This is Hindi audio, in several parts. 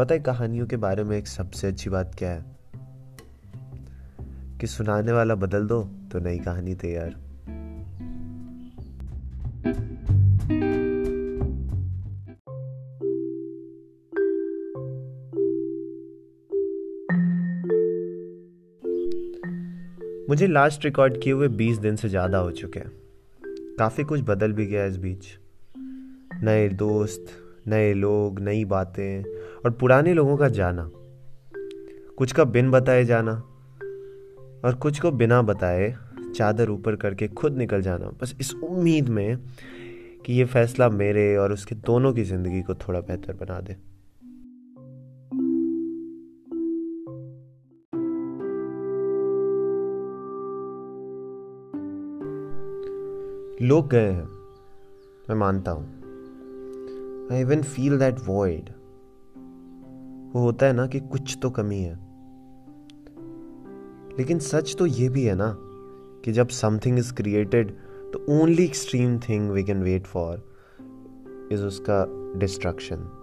पता है कहानियों के बारे में एक सबसे अच्छी बात क्या है? कि सुनाने वाला बदल दो तो नई कहानी तैयार। मुझे लास्ट रिकॉर्ड किए हुए 20 दिन से ज़्यादा हो चुके हैं। काफ़ी कुछ बदल भी गया इस बीच। नए दोस्त नए लोग, नई बातें और पुराने लोगों का जाना। कुछ का बिन बताए जाना और कुछ को बिना बताए चादर ऊपर करके खुद निकल जाना। बस इस उम्मीद में कि ये फैसला मेरे और उसके दोनों की ज़िंदगी को थोड़ा बेहतर बना दे। लोग गए हैं, मैं मानता हूँ। I even feel that void वो होता है ना कि कुछ तो कमी है। लेकिन सच तो ये भी है ना कि जब समथिंग इज़ क्रिएटेड तो only extreme thing we can wait for is उसका destruction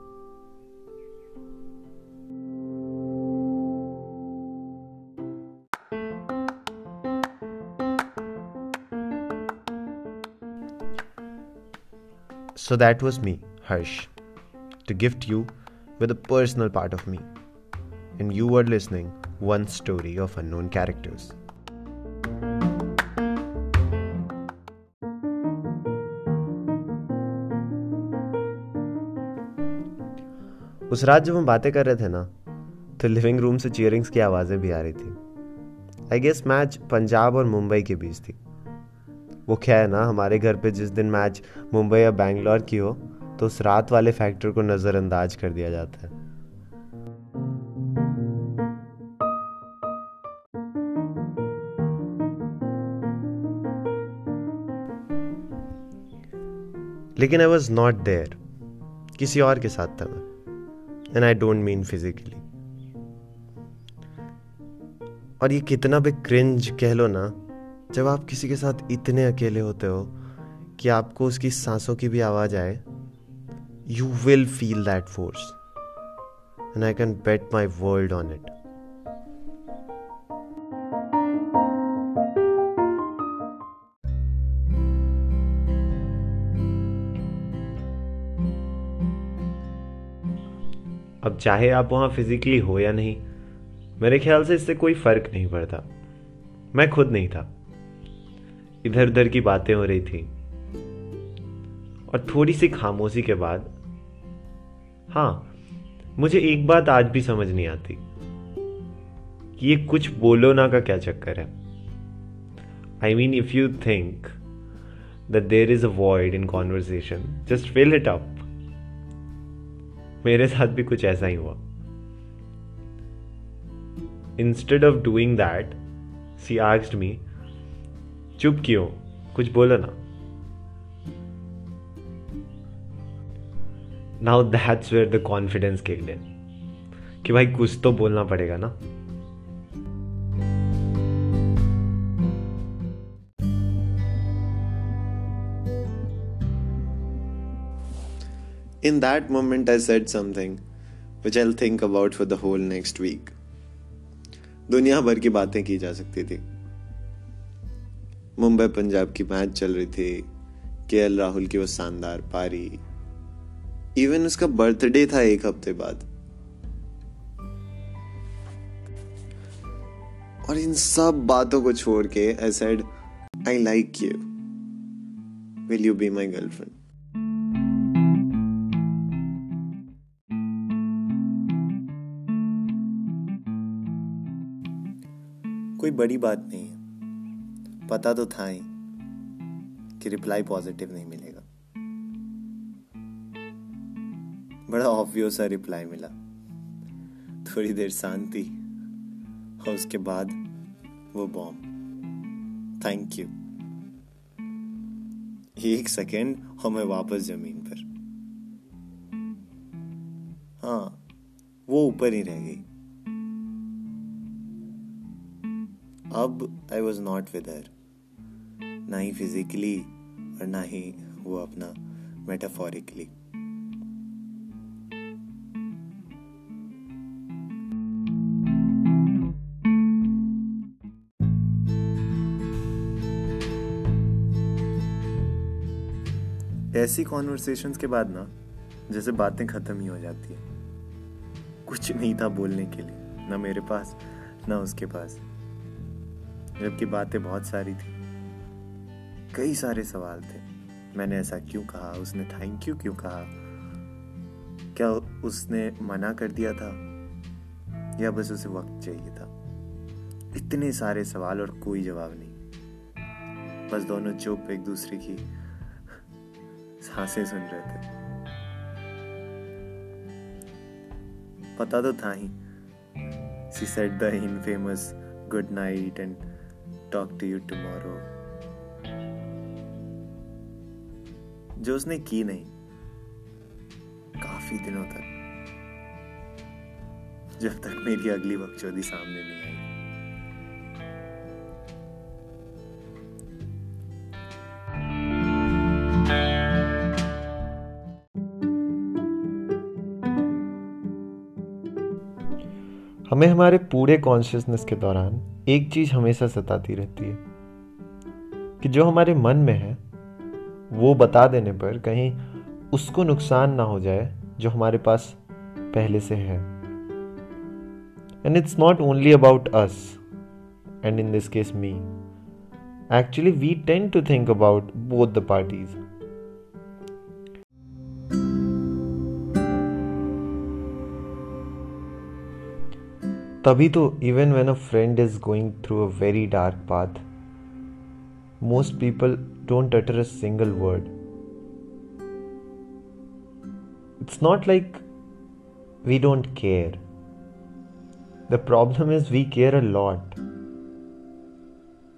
So that was me, Harsh, to gift you with a personal part of me. And you were listening one story of unknown characters. उस रात जब हम बातें कर रहे थे ना तो लिविंग रूम से चीयरिंग्स की आवाज़ें भी आ रही थी आई गेस मैच पंजाब और मुंबई के बीच थी वो क्या है ना हमारे घर पे जिस दिन मैच मुंबई या बैंगलोर की हो तो उस रात वाले फैक्टर को नज़रअंदाज कर दिया जाता है। लेकिन आई वॉज़ नॉट देयर किसी और के साथ था मैं। And I don't mean physically और ये कितना भी क्रिंज कह लो ना, जब आप किसी के साथ इतने अकेले होते हो कि आपको उसकी सांसों की भी आवाज़ आए you will feel that force and I can bet my world on it अब चाहे आप वहाँ फिजिकली हो या नहीं, मेरे ख्याल से इससे कोई फ़र्क नहीं पड़ता। मैं खुद नहीं था। इधर उधर की बातें हो रही थी। और थोड़ी सी खामोशी के बाद हाँ मुझे एक बात आज भी समझ नहीं आती कि ये कुछ बोलो ना का क्या चक्कर है। I mean if you think that there is a void in conversation just fill it up मेरे साथ भी कुछ ऐसा ही हुआ। Instead of doing that she asked me चुप क्यों? कुछ बोलो ना। Now that's where the confidence kicked in कि भाई कुछ तो बोलना पड़ेगा ना। In that moment, I said something which I'll think about for the whole next week. दुनिया भर की बातें की जा सकती थी। मुंबई पंजाब की मैच चल रही थी के एल राहुल की वो शानदार पारी इवन उसका बर्थडे था एक हफ़्ते बाद। और इन सब बातों को छोड़ के I said I like you will you be my girlfriend कोई बड़ी बात नहीं है। पता तो था ही कि रिप्लाई पॉजिटिव नहीं मिलेगा। बड़ा ऑब्वियस सा रिप्लाई मिला। थोड़ी देर शांति, और उसके बाद वो बॉम्ब थैंक यू एक सेकेंड और मैं वापस ज़मीन पर। हाँ वो ऊपर ही रह गई। अब I was not with her ना ही फिजिकली और ना ही वो अपना मेटाफोरिकली ऐसी कॉन्वर्सेशंस के बाद ना, जैसे बातें ख़त्म ही हो जाती है। कुछ नहीं था बोलने के लिए, ना मेरे पास, ना उसके पास। जबकि बातें बहुत सारी थी। कई सारे सवाल थे। मैंने ऐसा क्यों कहा? उसने थैंक यू क्यों कहा? क्या उसने मना कर दिया था? या बस उसे वक्त चाहिए था? इतने सारे सवाल और कोई जवाब नहीं। बस दोनों चुप, एक दूसरे की साँसें सुन रहे थे। पता तो था ही। She said the infamous good night and talk to you tomorrow जो उसने की नहीं, काफ़ी दिनों तक, जब तक मेरी अगली बकचोदी सामने नहीं आई। हमें हमारे पूरे कॉन्शियसनेस के दौरान एक चीज़ हमेशा सताती रहती है कि जो हमारे मन में है, वो बता देने पर कहीं उसको नुकसान ना हो जाए जो हमारे पास पहले से है। And it's not only about us and in this case me actually we tend to think about both the parties तभी तो even when a friend is going through a very dark path most people don't utter a single word. It's not like we don't care. The problem is we care a lot.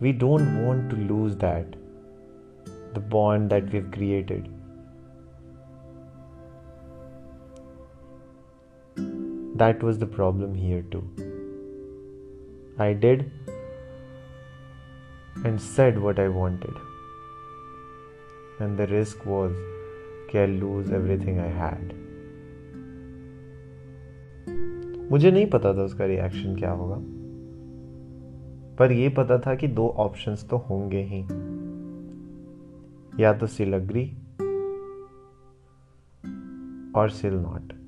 We don't want to lose that, the bond that we've created. That was the problem here too. I did and said what I wanted. And the risk was कि I lose everything I had. मुझे नहीं पता था उसका रिएक्शन क्या होगा पर यह पता था कि दो ऑप्शंस तो होंगे ही या तो सिल अग्री और सिल not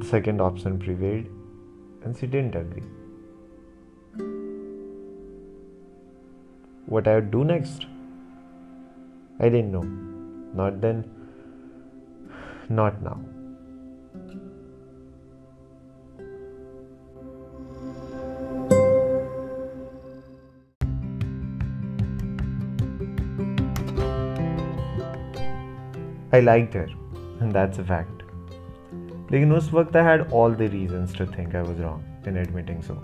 The second option prevailed and she didn't agree. what I would do next? I didn't know. Not then, not now. I liked her, and that's a fact. लेकिन उस वक्त I had all the reasons to think I was wrong in admitting so.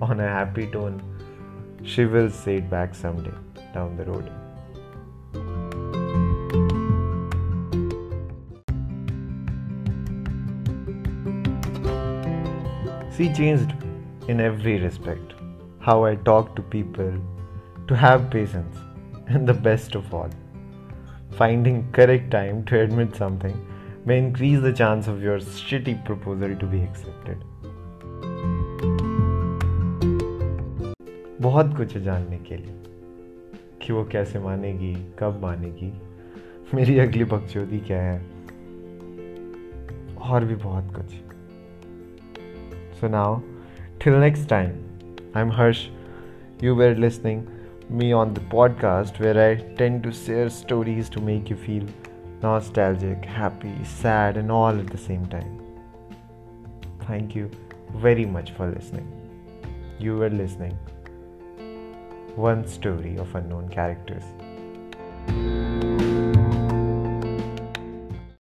On a happy tone, she will say it back someday down the road. She changed in every respect. How I talk to people, to have patience, and the best of all, finding correct time to admit something may increase the chance of your shitty proposal to be accepted. बहुत कुछ है जानने के लिए कि वो कैसे मानेगी, कब मानेगी। मेरी अगली बकचोदी क्या है? और भी बहुत कुछ। So now till next time I am Harsh you were listening me on the podcast where I tend to share stories to make you feel nostalgic, happy, sad, and all at the same time. Thank you very much for listening. You were listening one story of unknown characters.